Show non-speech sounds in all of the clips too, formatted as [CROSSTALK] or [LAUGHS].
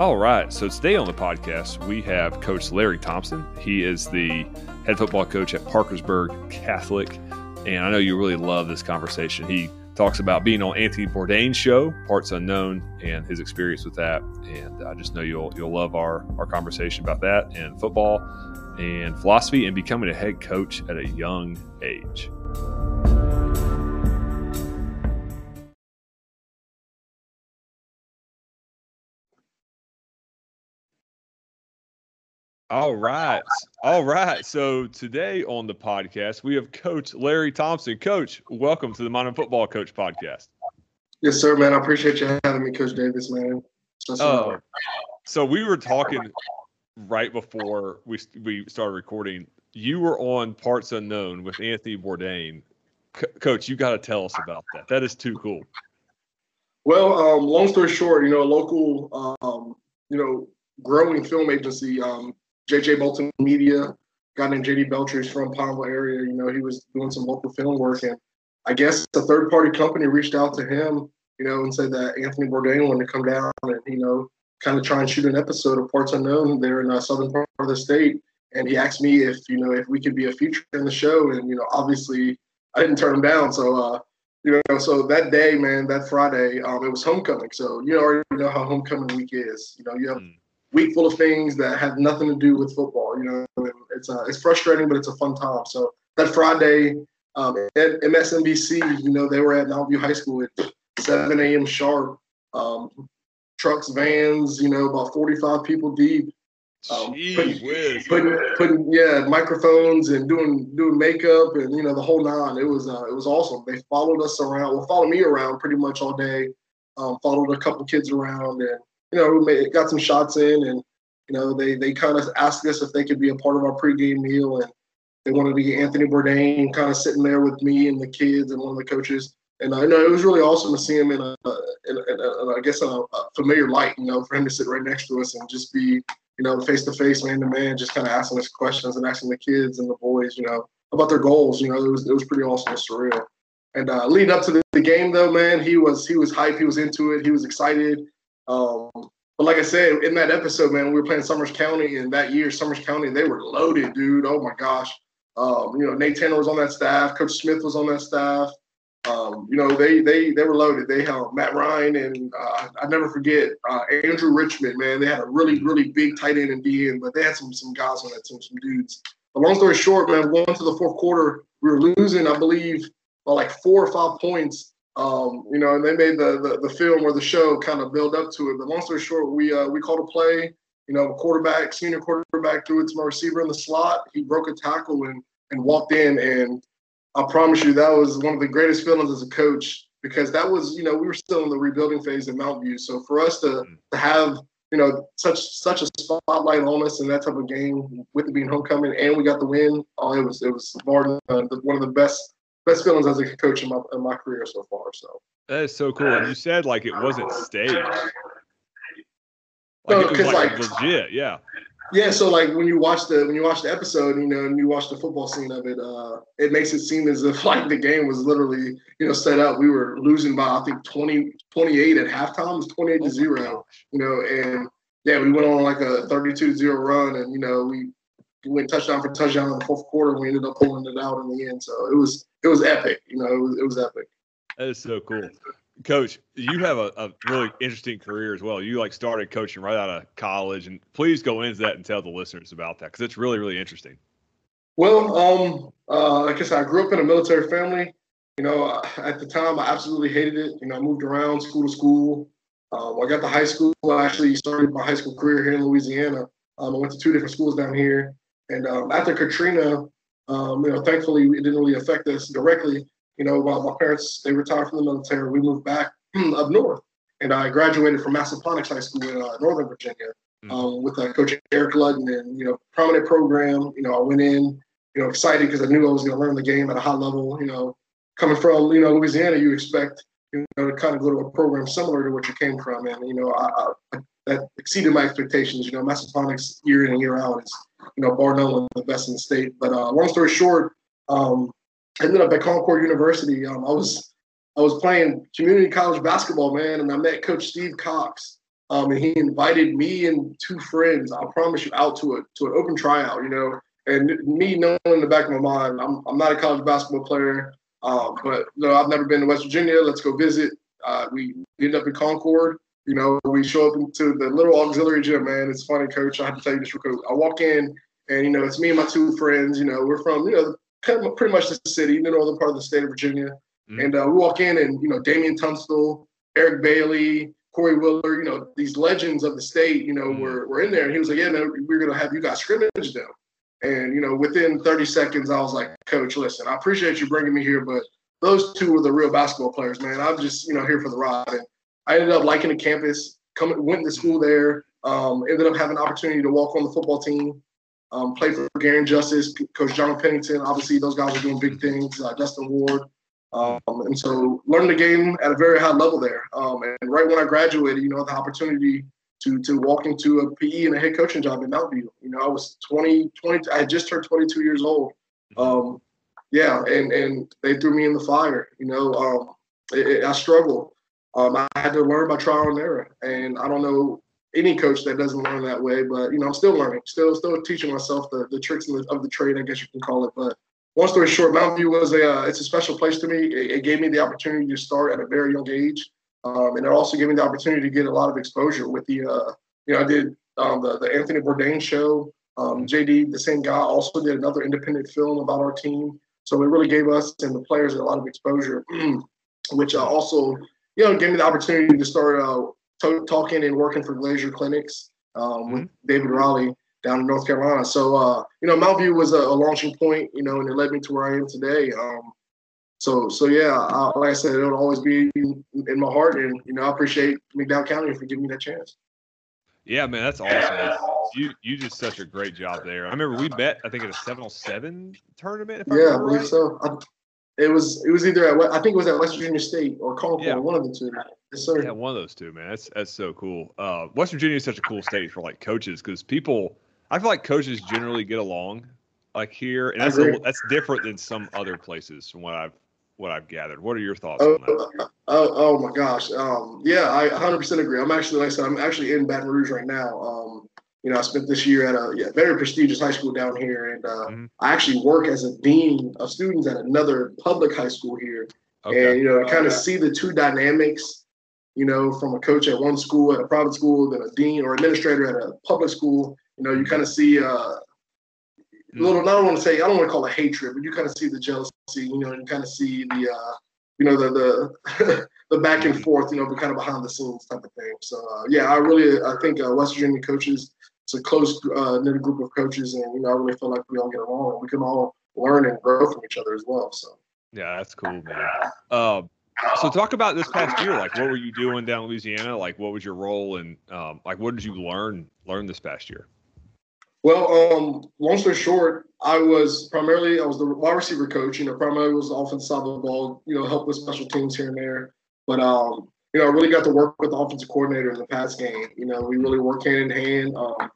All right. So today on the podcast, we have Coach Larry Thompson. He is the head football coach at Parkersburg Catholic. And I know you really love this conversation. He talks about being on Anthony Bourdain's show, Parts Unknown, and his experience with that. And I just know you'll you'll love our our conversation about that and football and philosophy and becoming a head coach at a young age. All right. All right. So today on the podcast, we have Coach Larry Thompson. Coach, welcome to the Modern Football Coach podcast. Yes, sir, man. I appreciate you having me, Coach Davis, man. Oh, so we were talking right before we we started recording. You were on Parts Unknown with Anthony Bourdain. C- Coach, you got to tell us about that. That is too cool. Well, um, long story short, you know, a local, um, you know, growing film agency um, JJ Bolton Media, guy named JD Belcher from Pineville area. You know, he was doing some local film work, and I guess a third party company reached out to him, you know, and said that Anthony Bourdain wanted to come down and you know, kind of try and shoot an episode of Parts Unknown there in the southern part of the state. And he asked me if you know if we could be a feature in the show, and you know, obviously I didn't turn him down. So uh, you know, so that day, man, that Friday, um, it was homecoming. So you already know how homecoming week is. You know, you have mm week full of things that have nothing to do with football. You know, it's uh, it's frustrating, but it's a fun time. So that Friday um, at MSNBC, you know, they were at Mountview High School at 7 a.m. sharp. Um, trucks, vans, you know, about 45 people deep. Um, putting, putting, putting, yeah, microphones and doing doing makeup and you know the whole nine. It was uh, it was awesome. They followed us around, well, followed me around pretty much all day. Um, followed a couple kids around and you know, made, got some shots in, and you know, they they kind of asked us if they could be a part of our pregame meal, and they wanted to get Anthony Bourdain kind of sitting there with me and the kids and one of the coaches. And I know it was really awesome to see him in a, in, a, in a I guess, a, a, familiar light. You know, for him to sit right next to us and just be, you know, face to face, man to man, just kind of asking us questions and asking the kids and the boys, you know, about their goals. You know, it was it was pretty awesome and surreal. And uh, leading up to the, the game, though, man, he was he was hyped. He was into it. He was excited. Um, but like I said, in that episode, man, we were playing Summers County, and that year, Summers County, they were loaded, dude. Oh my gosh. Um, you know, Nate Tanner was on that staff. Coach Smith was on that staff. Um, you know, they they they were loaded. They had Matt Ryan and uh, I never forget uh, Andrew Richmond. Man, they had a really really big tight end and D but they had some some guys on that team, some dudes. But long story short, man, going to the fourth quarter, we were losing, I believe, by like four or five points. Um, you know, and they made the, the, the film or the show kind of build up to it. But long story short, we uh, we called a play. You know, quarterback, senior quarterback threw it to my receiver in the slot. He broke a tackle and and walked in. And I promise you, that was one of the greatest feelings as a coach because that was, you know, we were still in the rebuilding phase in Mountview. So for us to to have you know, such such a spotlight on us in that type of game with it being homecoming, and we got the win. Oh, it was it was one of the best best feelings as a coach in my in my career so far. So that is so cool. And you said like it wasn't staged. Like no, because like, like legit, yeah. Yeah, so like when you watch the when you watch the episode, you know, and you watch the football scene of it, uh, it makes it seem as if [LAUGHS] like the game was literally, you know, set up. We were losing by I think 20, 28 at halftime, it was 28 to 0. You know, and yeah, we went on like a 32 0 run and you know, we went touchdown for touchdown in the fourth quarter. We ended up pulling it out in the end. So it was it was epic. You know, it was it was epic. That is so cool. Coach, you have a, a really interesting career as well. You like started coaching right out of college, and please go into that and tell the listeners about that because it's really, really interesting. Well, um, uh, like I said, I grew up in a military family. You know, at the time, I absolutely hated it. You know, I moved around school to school. Um, I got to high school. I actually started my high school career here in Louisiana. Um, I went to two different schools down here. And um, after Katrina, um, you know, thankfully it didn't really affect us directly. You know, while my parents they retired from the military, we moved back [CLEARS THROAT] up north, and I graduated from Massaponax High School in uh, Northern Virginia mm-hmm. um, with uh, Coach Eric Ludden, and you know, prominent program. You know, I went in, you know, excited because I knew I was going to learn the game at a high level. You know, coming from you know Louisiana, you expect you know to kind of go to a program similar to what you came from, and you know, I, I, that exceeded my expectations. You know, Massaponax year in and year out is you know, bar none, the best in the state. But uh, long story short, um, I ended up at Concord University. Um, I was I was playing community college basketball, man, and I met Coach Steve Cox. Um, and he invited me and two friends. I promise you, out to a to an open tryout. You know, and me knowing in the back of my mind, I'm I'm not a college basketball player, um, but you know, I've never been to West Virginia. Let's go visit. Uh, we end up in Concord. You know, we show up into the little auxiliary gym, man. It's funny, coach. I have to tell you this real quick. I walk in, and you know, it's me and my two friends. You know, we're from you know kind of pretty much the city, the northern part of the state of Virginia. Mm-hmm. And uh, we walk in, and you know, Damian Tunstall, Eric Bailey, Corey Willer, you know, these legends of the state, you know, mm-hmm. were, were in there. And he was like, yeah, man, we're going to have you guys scrimmage them. And, you know, within 30 seconds, I was like, Coach, listen, I appreciate you bringing me here, but those two were the real basketball players, man. I'm just, you know, here for the ride. And I ended up liking the campus, coming, went to school there, um, ended up having an opportunity to walk on the football team, um, play for Garin Justice, Coach John Pennington. Obviously, those guys are doing big things. Uh, Dustin Ward. Um, and so learning the game at a very high level there. Um, and right when I graduated, you know, the opportunity to to walk into a PE and a head coaching job in Mountview. You know, I was 20, 20 I had just turned 22 years old. Um, yeah, and and they threw me in the fire. You know, um, it, it, I struggled. Um, I had to learn by trial and error, and I don't know any coach that doesn't learn that way. But you know, I'm still learning, still still teaching myself the the tricks of the, of the trade, I guess you can call it. But long story short, Mountain Mountview was a uh, it's a special place to me. It, it, gave me the opportunity to start at a very young age, um, and it also gave me the opportunity to get a lot of exposure with the uh, you know I did um, the the Anthony Bourdain show. Um, JD, the same guy, also did another independent film about our team. So it really gave us and the players a lot of exposure, [CLEARS THROAT] which uh, also you know gave me the opportunity to start uh, t- talking and working for Glazier Clinics um, mm-hmm. with David Raleigh down in North Carolina. So, uh, you know, Mountview was a, a, launching point, you know, and it led me to where I am today. Um, so, so yeah, I, like I said, it'll always be in, my heart, and you know, I appreciate McDowell County for giving me that chance. Yeah, man, that's awesome. You you did such a great job there. I remember we met, I think, at a 707 tournament. yeah, I, I believe right. so. I, it was it was either at I think it was at West Virginia State or Concord, yeah. one of the two. Yes, sir. Yeah, one of those two, man. That's that's so cool. Uh, West Virginia is such a cool state for like coaches because people I feel like coaches generally get along like here, and that's a, that's different than some other places from what I've what I've gathered. What are your thoughts oh, on that? Uh, oh, oh my gosh, um, yeah, I 100% agree. I'm actually, like I said, I'm actually in Baton Rouge right now. Um, you know, I spent this year at a yeah, very prestigious high school down here, and uh, mm-hmm. I actually work as a dean of students at another public high school here. Okay. And you know, kind of see the two dynamics, you know, from a coach at one school at a private school, then a dean or administrator at a public school, you know, you kind of see uh, little. I don't want to say I don't want to call it hatred, but you kind of see the jealousy. You know, and you kind of see the uh, you know the the [LAUGHS] the back and forth. You know, but kind of behind the scenes type of thing. So uh, yeah, I really I think uh, West Virginia coaches. It's a close uh, knit group of coaches, and you know I really feel like we all get along. We can all learn and grow from each other as well. So yeah, that's cool, man. Um, so talk about this past year. Like, what were you doing down in Louisiana? Like, what was your role, and um, like, what did you learn learn this past year? Well, um, long story short, I was primarily I was the wide receiver coach. You know, primarily was the offensive side of the ball. You know, help with special teams here and there. But um, you know, I really got to work with the offensive coordinator in the pass game. You know, we really work hand in hand. Um,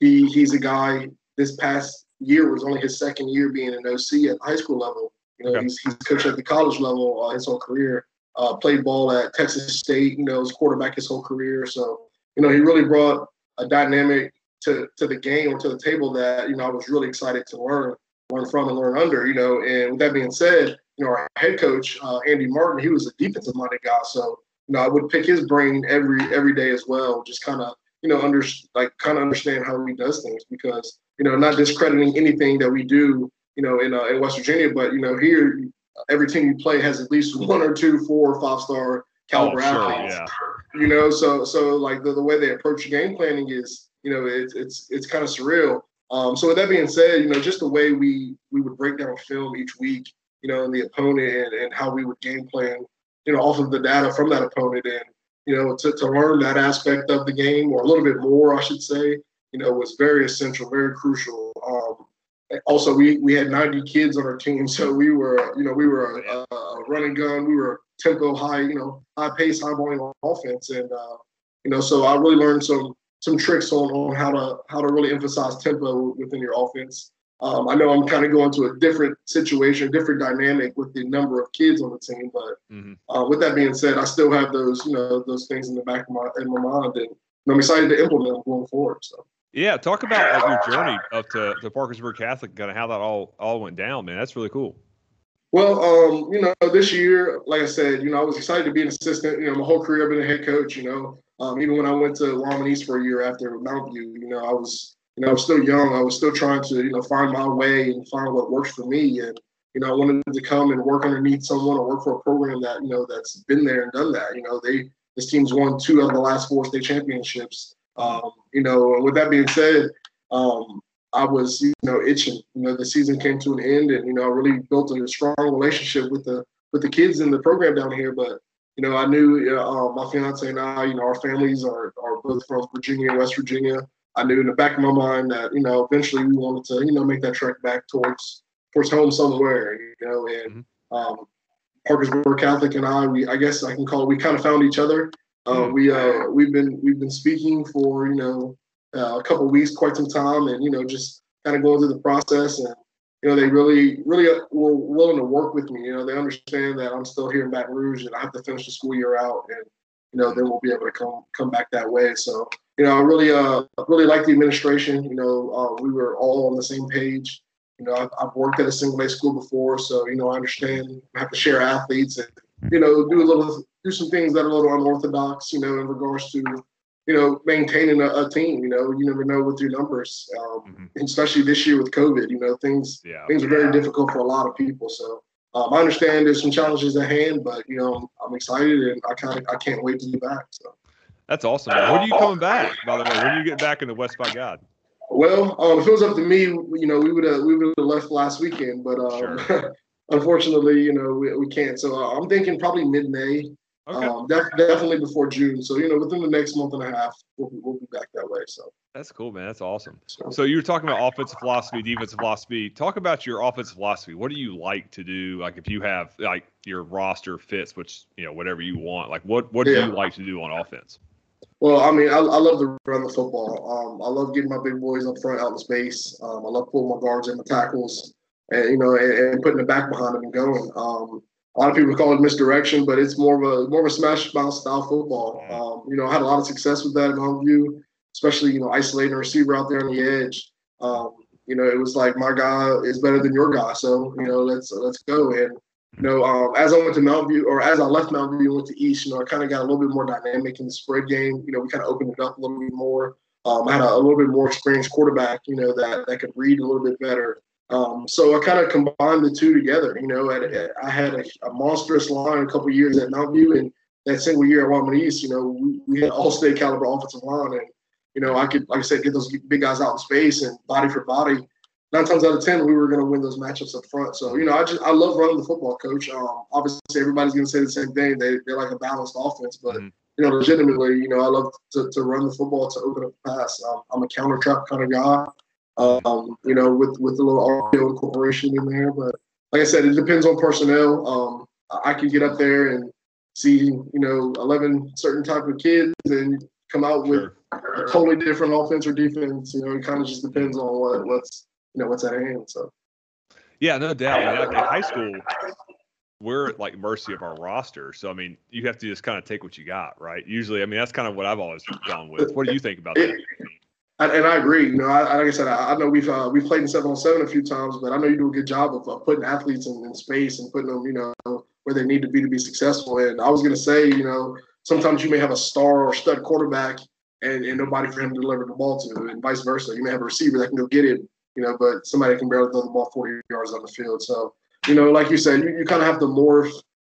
he he's a guy. This past year was only his second year being an OC at the high school level. You know, okay. he's he's coached at the college level uh, his whole career. Uh, played ball at Texas State. You know, was quarterback his whole career. So you know, he really brought a dynamic to to the game or to the table that you know I was really excited to learn learn from and learn under. You know, and with that being said, you know our head coach uh, Andy Martin, he was a defensive minded guy, so you know I would pick his brain every every day as well, just kind of you know under like kind of understand how he does things because you know not discrediting anything that we do you know in uh, in West Virginia, but you know here every team you play has at least one or two four or five star caliber oh, sure, athletes. Yeah. You know, so so like the, the way they approach game planning is you know, it's it's it's kind of surreal. Um, so with that being said, you know, just the way we we would break down film each week, you know, and the opponent and, and how we would game plan, you know, off of the data from that opponent and you know, to, to learn that aspect of the game or a little bit more, I should say, you know, was very essential, very crucial. Um, also, we we had 90 kids on our team, so we were, you know, we were a, a running gun, we were tempo high, you know, high pace, high volume offense, and uh, you know, so I really learned some some tricks on, on how to how to really emphasize tempo within your offense. Um, I know I'm kind of going to a different situation, different dynamic with the number of kids on the team, but mm-hmm. uh, with that being said, I still have those you know those things in the back of my in my mind, and I'm excited to implement them going forward. So. Yeah, talk about like, your journey up to, to Parkersburg Catholic, kind of how that all all went down, man. That's really cool. Well, um, you know, this year, like I said, you know, I was excited to be an assistant. You know, my whole career I've been a head coach. You know, um, even when I went to Longman East for a year after Mountview, you know, I was, you know, I was still young. I was still trying to, you know, find my way and find what works for me. And you know, I wanted to come and work underneath someone or work for a program that you know that's been there and done that. You know, they this team's won two of the last four state championships. Um, you know, with that being said, um, I was, you know, itching. You know, the season came to an end, and you know, I really built a strong relationship with the with the kids in the program down here. But you know, I knew uh, my fiance and I, you know, our families are are both from Virginia and West Virginia. I knew in the back of my mind that you know eventually we wanted to, you know, make that trek back towards towards home somewhere. You know, and mm-hmm. um, Parkersburg Catholic and I, we I guess I can call it, we kind of found each other. Uh, mm-hmm. we uh, we've been we've been speaking for you know uh, a couple weeks, quite some time, and you know just kind of going through the process. And you know they really really were willing to work with me. You know they understand that I'm still here in Baton Rouge and I have to finish the school year out, and you know they won't be able to come come back that way. So you know I really uh really like the administration. You know uh, we were all on the same page. You know I've, I've worked at a single day school before, so you know I understand I have to share athletes and you know do a little do some things that are a little unorthodox. You know in regards to you know, maintaining a, a, team. You know, you never know with your numbers, um, mm-hmm. especially this year with COVID. You know, things yeah. things are very difficult for a lot of people. So um, I understand there's some challenges at hand, but you know, I'm excited and I kind of I can't wait to be back. So that's awesome. Man. When are you coming back? By the way, when do you get back in the West by God? Well, um, if it was up to me, you know, we would have we would have left last weekend, but um, sure. [LAUGHS] unfortunately, you know, we, we can't. So uh, I'm thinking probably mid May. Okay. Um, def- definitely before June. So you know, within the next month and a half, we'll, we'll be back that way. So that's cool, man. That's awesome. So, so you were talking about offensive philosophy, defensive philosophy. Talk about your offensive philosophy. What do you like to do? Like if you have like your roster fits, which you know whatever you want. Like what what do you like to do on offense? Well, I mean, I, I love to run the football. Um, I love getting my big boys up front out in space. Um, I love pulling my guards and my tackles, and you know, and, and putting the back behind them and going. Um, a lot of people call it misdirection, but it's more of a more of a smash bounce style football. Um, you know, I had a lot of success with that in Mountain View, especially you know isolating a receiver out there on the edge. Um, you know, it was like my guy is better than your guy, so you know let's let's go. And you know, um, as I went to Mountain View, or as I left Mountain View and went to East, you know, I kind of got a little bit more dynamic in the spread game. You know, we kind of opened it up a little bit more. Um, I had a, a, little bit more experienced quarterback, you know, that that could read a little bit better. Um, so I kind of combined the two together. You know, at, at, I had a, a, monstrous line a couple years at Mountview, and that single year at Longman East, you know, we, we had all state caliber offensive line, and you know, I could, like I said, get those big guys out in space and body for body. Nine times out of ten, we were going to win those matchups up front. So you know, I just I love running the football, coach. Um, obviously, everybody's going to say the same thing. They they're like a balanced offense, but. Mm-hmm. You know, legitimately, you know, I love to, to run the football to open up the pass. Um, I'm a counter trap kind of guy um, you know, with with a little RPO incorporation in there. But like I said, it depends on personnel. Um, I can get up there and see, you know, 11 certain type of kids and come out with sure. a totally different offense or defense. You know, it kind of just depends on what what's you know what's at hand. So. Yeah, no doubt. I mean, high school, we're at like mercy of our roster. So I mean, you have to just kind of take what you got, right? Usually, I mean, that's kind of what I've always gone with. What do you think about that? And I agree. You know, I, like I said, I, I know we've uh, we've played in seven on seven a few times, but I know you do a good job of uh, putting athletes in, in, space and putting them, you know, where they need to be to be successful. And I was going to say, you know, sometimes you may have a star or stud quarterback and, and nobody for him to deliver the ball to, and vice versa. You may have a receiver that can go get it, you know, but somebody can barely throw the ball 40 yards on the field. So, you know, like you said, you, you kind of have to morph,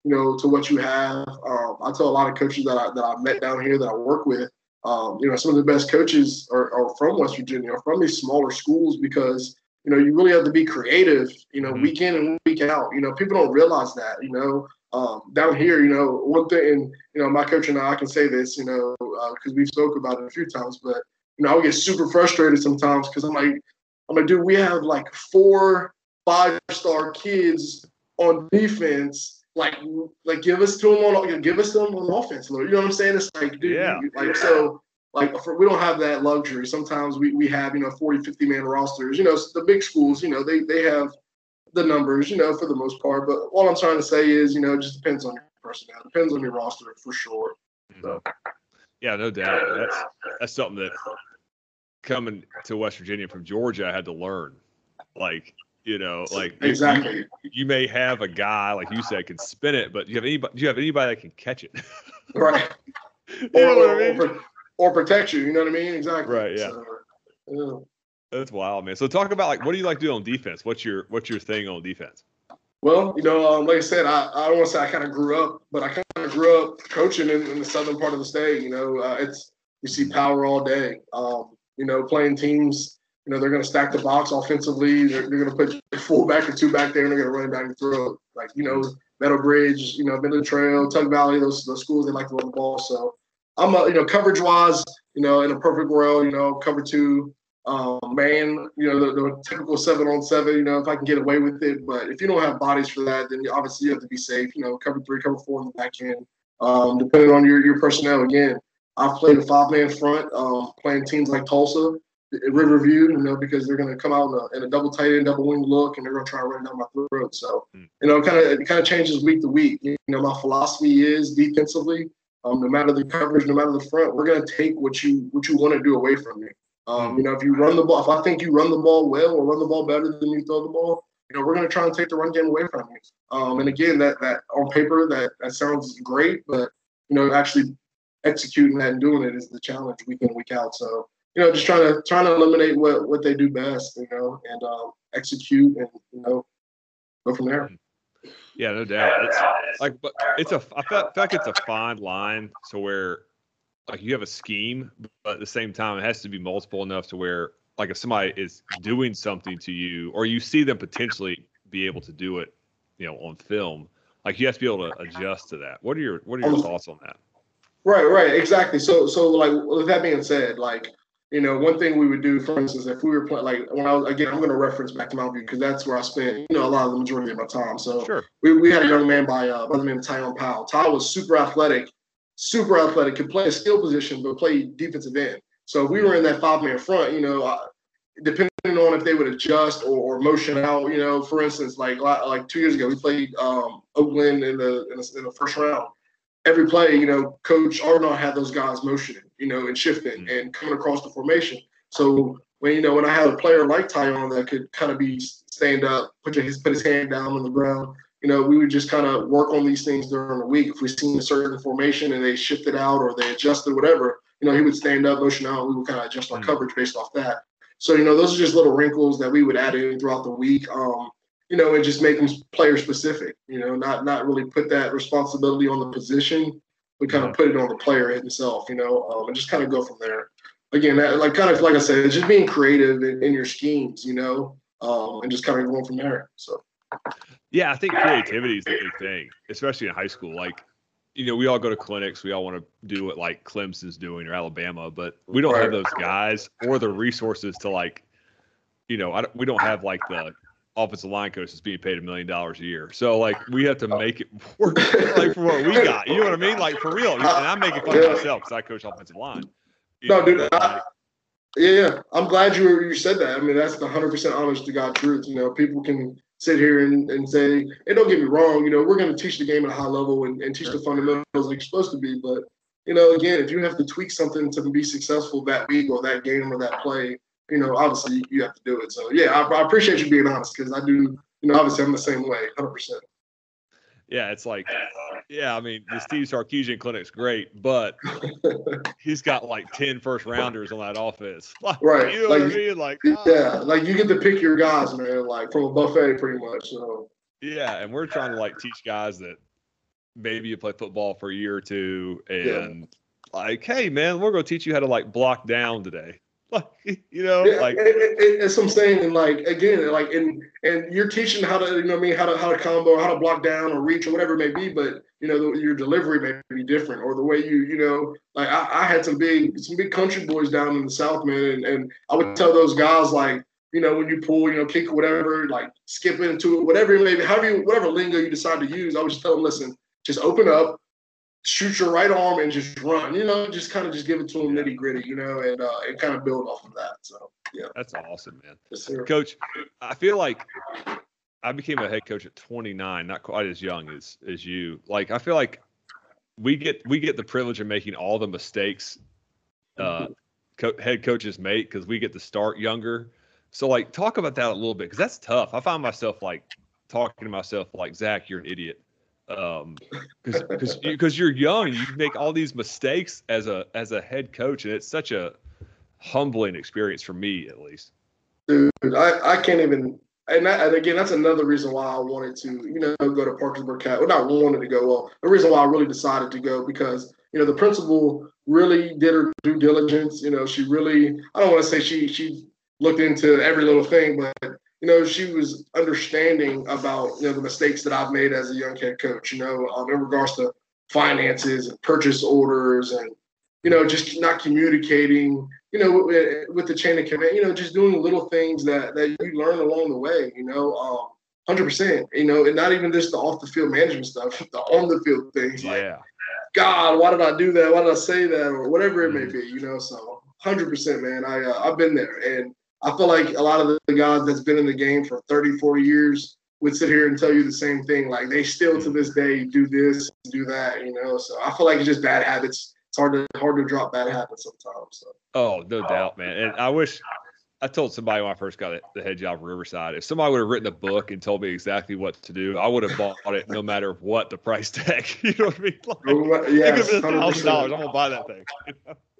you know, to what you have. Um, I tell a lot of coaches that I that I met down here that I work with um, you know, some of the best coaches are, are from West Virginia, or from these smaller schools, because you know you really have to be creative. You know, mm-hmm. week in and week out. You know, people don't realize that. You know, um, down here, you know, one thing, and you know, my coach and I, I can say this, you know, because uh, we've spoke about it a few times, but you know, I would get super frustrated sometimes because I'm like, I'm like, dude, we have like four five star kids on defense like like give us to them on give us them on offense. You know what I'm saying? It's like dude, yeah. like so like for, we don't have that luxury. Sometimes we, we have you know 40, 50 man rosters. You know the big schools. You know they they have the numbers. You know for the most part. But all I'm trying to say is you know it just depends on your personnel. Depends on your roster for sure. So. Yeah, no doubt. That's that's something that coming to West Virginia from Georgia, I had to learn. Like, you know, like exactly. You, you, may have a guy like you said can spin it, but do you have anybody? Do you have anybody that can catch it? [LAUGHS] right. you or, know what I mean? Or, or, protect you. You know what I mean? Exactly. Right. Yeah. So, yeah. That's wild, man. So talk about like what do you like to do on defense? What's your what's your thing on defense? Well, you know, um, like I said, I, I don't want to say I kind of grew up, but I kind of grew up coaching in, in, the southern part of the state. You know, uh, it's you see power all day. Um, you know, playing teams, you know, they're going to stack the box offensively. They're, they're going to put fullback or two back there, and they're going to run down your throat. Like you know, Meadow Bridge, you know, Midland Trail, Tug Valley, those those schools they like to run the ball. So I'm, a, you know, coverage wise, you know, in a perfect world, you know, cover two, um, man, you know, the, the, typical seven on seven, you know, if I can get away with it. But if you don't have bodies for that, then obviously you have to be safe, you know, cover three, cover four in the back end, um, depending on your, your personnel. Again, I've played a five man front, um, playing teams like Tolsia, Riverview, you know, because they're going to come out in a, in a, double tight end, double wing look, and they're going to try to run down my throat. So, hmm. you know, kind of it kind of changes week to week. You know, my philosophy is defensively, um, no matter the coverage, no matter the front, we're going to take what you what you want to do away from me. Um, you know, if you run the ball, if I think you run the ball well or run the ball better than you throw the ball, you know, we're going to try and take the run game away from you. Um, and again, that that on paper that that sounds great, but you know, actually executing that and doing it is the challenge week in week out. So you know, just trying to trying to eliminate what what they do best, you know, and um, execute and you know go from there. Yeah, no doubt. It's like, but it's a I feel, feel like it's a fine line to where like you have a scheme, but at the same time, it has to be multiple enough to where like if somebody is doing something to you, or you see them potentially be able to do it, you know, on film, like you have to be able to adjust to that. What are your What are your thoughts on that? Right, right, exactly. So, so like with that being said, like you know, one thing we would do, for instance, if we were playing, like when I was again, I'm going to reference back to Mountain View because that's where I spent, you know, a lot of the majority of my time. So, sure. we, we had a young man by uh, by the name of Tyon Powell. Ty was super athletic, super athletic, could play a skill position, but play defensive end. So if we were in that five man front, you know, uh, depending on if they would adjust or, or, motion out, you know, for instance, like like two years ago, we played um, Oakland in the, in the, in the first round. Every play, you know, Coach Arnaud had those guys motioning, you know, and shifting mm. and coming across the formation. So when you know when I had a player like Tyon that could kind of be stand up, put his put his hand down on the ground, you know, we would just kind of work on these things during the week. If we seen a certain formation and they shifted out or they adjusted, whatever, you know, he would stand up, motion out. We would kind of adjust our mm. coverage based off that. So, you know, those are just little wrinkles that we would add in throughout the week. Um, you know, and just make them player specific. You know, not not really put that responsibility on the position, but kind of put it on the player himself. You know, um, and just kind of go from there. Again, that, like kind of like I said, it's just being creative in, in your schemes. You know, um, and just kind of going from there. So. Yeah, I think creativity is the big thing, especially in high school. Like, you know, we all go to clinics. We all want to do what like Clemson's doing or Alabama, but we don't have those guys or the resources to like, you know, don't, we don't have like the offensive line coach that's being paid a million dollars a year. So like we have to oh. make it [LAUGHS] work like for what we [LAUGHS] got. You know what I mean? Like for real. And I'm making fun of myself because I coach offensive line. You no, know, dude. I, yeah, yeah. I'm glad you you said that. I mean, that's the hundred percent honest to God truth. You know, people can sit here and, and say, and don't get me wrong, you know, we're going to teach the game at a high level and, and teach the fundamentals like you're supposed to be. But, you know, again, if you have to tweak something to be successful that week or that game or that play, you know, obviously you have to do it. So, yeah, I, I appreciate you being honest because I do, you know, obviously I'm the same way, 100%. Yeah, it's like, yeah, I mean, the Steve Sarkisian clinic's great, but [LAUGHS] he's got like 10 first rounders on that offense. [LAUGHS] Like, right. You know like, what I mean? Like, yeah, ah. like you get to pick your guys, man, like from a buffet pretty much. So, yeah, and we're trying to like teach guys that maybe you play football for a year or two and yeah. like, hey, man, we're going to teach you how to like block down today. [LAUGHS] you know, yeah, like it's some saying, and like again, like and and you're teaching how to, you know, I mean, how to how to combo, how to block down or reach or whatever it may be, but you know, the, your delivery may be different, or the way you, you know, like I, I had some big some big country boys down in the South, man, and, and I would tell those guys like, you know, when you pull, you know, kick or whatever, like skip into it, whatever it may be, however you, whatever lingo you decide to use, I would just tell them, listen, just open up, shoot your right arm and just run. You know, just kind of just give it to them nitty gritty. You know, and uh, and kind of build off of that. So yeah, that's awesome, man. Yes, coach, I feel like I became a head coach at 29, not quite as young as as you. Like I feel like we get we get the privilege of making all the mistakes uh, co- head coaches make because we get to start younger. So like talk about that a little bit because that's tough. I find myself like talking to myself like Zach, you're an idiot. Um, [LAUGHS] because because because you're young, you make all these mistakes as a as a head coach, and it's such a humbling experience for me at least. Dude, I, I can't even and, that, and again, that's another reason why I wanted to, you know, go to Parkersburg Cat. Well, not wanted to go. Well, the reason why I really decided to go because you know the principal really did her due diligence. You know, she really I don't want to say she she looked into every little thing, but you know she was understanding about you know the mistakes that I've made as a young head coach. You know, um, in regards to finances and purchase orders and you know just not communicating you know, with, with, the chain of command, you know, just doing little things that that you learn along the way, you know, um, hundred percent, you know, and not even just the off the field management stuff, [LAUGHS] the on the field things. Like, yeah. God, why did I do that? Why did I say that? Or whatever it may mm-hmm. be, you know. So, hundred percent, man. I uh, I've been there, and I feel like a lot of the guys that's been in the game for 30, 40 years would sit here and tell you the same thing. Like they still to this day do this, do that, you know. So I feel like it's just bad habits it's hard to hard to drop bad habits sometimes. So. Oh, no doubt, man. And I wish I told somebody when I first got the head job at Riverside, if somebody would have written a book and told me exactly what to do, I would have bought it no matter what the price tag. [LAUGHS] You know what I mean? Like, yes, it thousand dollars. I'm gonna buy that thing. [LAUGHS]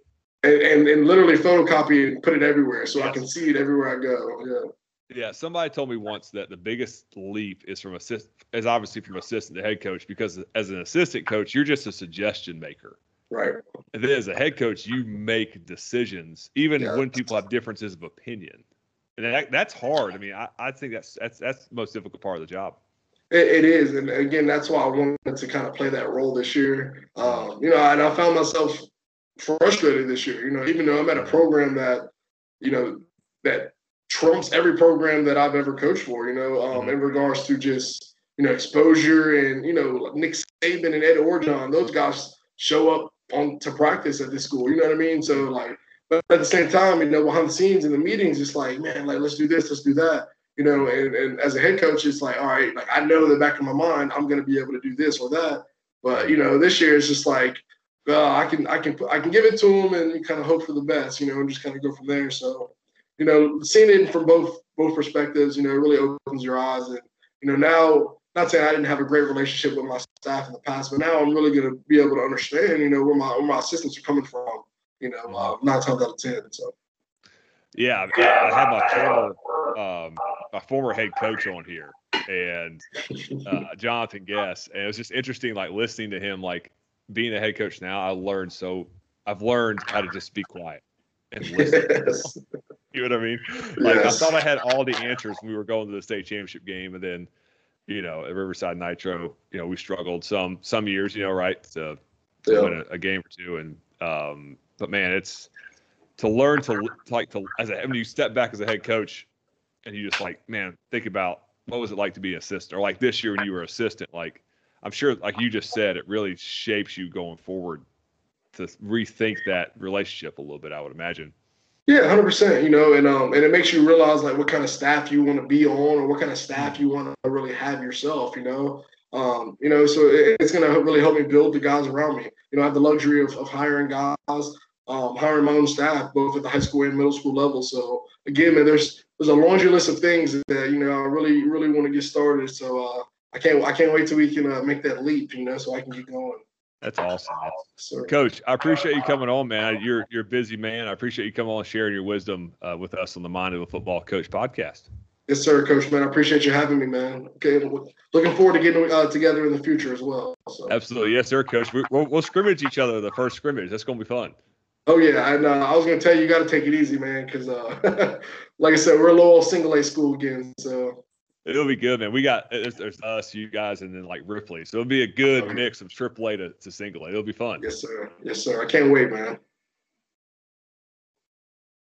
and, and, and literally photocopy and put it everywhere so. I can see it everywhere I go. Yeah. Yeah, somebody told me once that the biggest leap is from assist is obviously from assistant to head coach because as an assistant coach, you're just a suggestion maker. Right. And then as a head coach, you make decisions, even yeah. when people have differences of opinion. And that, that's hard. I mean, I, I think that's that's that's the most difficult part of the job. it, it is, and again, that's why I wanted to kind of play that role this year. Um, you know, and I found myself frustrated this year. You know, even though I'm at a program that, you know, that trumps every program that I've ever coached for. You know, um, mm-hmm. in regards to just you know exposure and you know Nick Saban and Ed Orgeron, those guys show up on to practice at this school. You know what I mean? So like, but at the same time, you know, behind the scenes in the meetings, it's like, man, like let's do this, let's do that. You know, and, and as a head coach, it's like, all right, like I know that back of my mind, I'm gonna be able to do this or that. But you know, this year it's just like, uh, I can I can I can give it to them and kind of hope for the best, you know, and just kind of go from there. So, you know, seeing it from both both perspectives, you know, it really opens your eyes. And you know, now not saying I didn't have a great relationship with my staff in the past, but now I'm really going to be able to understand, you know, where my where my assistants are coming from. You know, uh, nine times out of ten. So. Yeah, I had my former um, my former head coach on here, and uh, Jonathan Guess, and it was just interesting, like listening to him, like being a head coach now. I learned so I've learned how to just be quiet and [LAUGHS] listen. Yes. you know what I mean? Like yes. I thought I had all the answers when we were going to the state championship game, and then you know, at Riverside Nitro, you know, we struggled some some years, you know, right, to, to yeah. win a, a, game or two, and um, but man, it's to learn to, to like to as a when you step back as a head coach, and you just like, man, think about what was it like to be an assistant, or like this year when you were assistant, like I'm sure, like you just said, it really shapes you going forward to rethink that relationship a little bit. I would imagine. Yeah, hundred percent. You know, and um, and it makes you realize like what kind of staff you want to be on, or what kind of staff you want to really have yourself. You know, um, you know, so it, it's gonna really help me build the guys around me. You know, I have the luxury of, of hiring guys, um, hiring my own staff, both at the high school and middle school level. So again, man, there's there's a laundry list of things that you know I really really want to get started. So uh, I can't I can't wait till we can uh, make that leap. You know, so I can get going. That's awesome, Coach. I appreciate you coming on, man. You're you're a busy man. I appreciate you coming on and sharing your wisdom uh, with us on the Mind of a Football Coach podcast. Yes, sir, Coach. Man, I appreciate you having me, man. Okay, looking forward to getting uh, together in the future as well. So. Absolutely, yes, sir, Coach. We, will we'll scrimmage each other the first scrimmage. That's going to be fun. Oh yeah, and uh, I was going to tell you, you got to take it easy, man, because uh, [LAUGHS] like I said, we're a little single A school again, so It'll be good, man. We got there's, there's, us, you guys, and then like Ripley. So it'll be a good mix of triple A to, to single A. It'll be fun. Yes, sir. Yes, sir. I can't wait, man.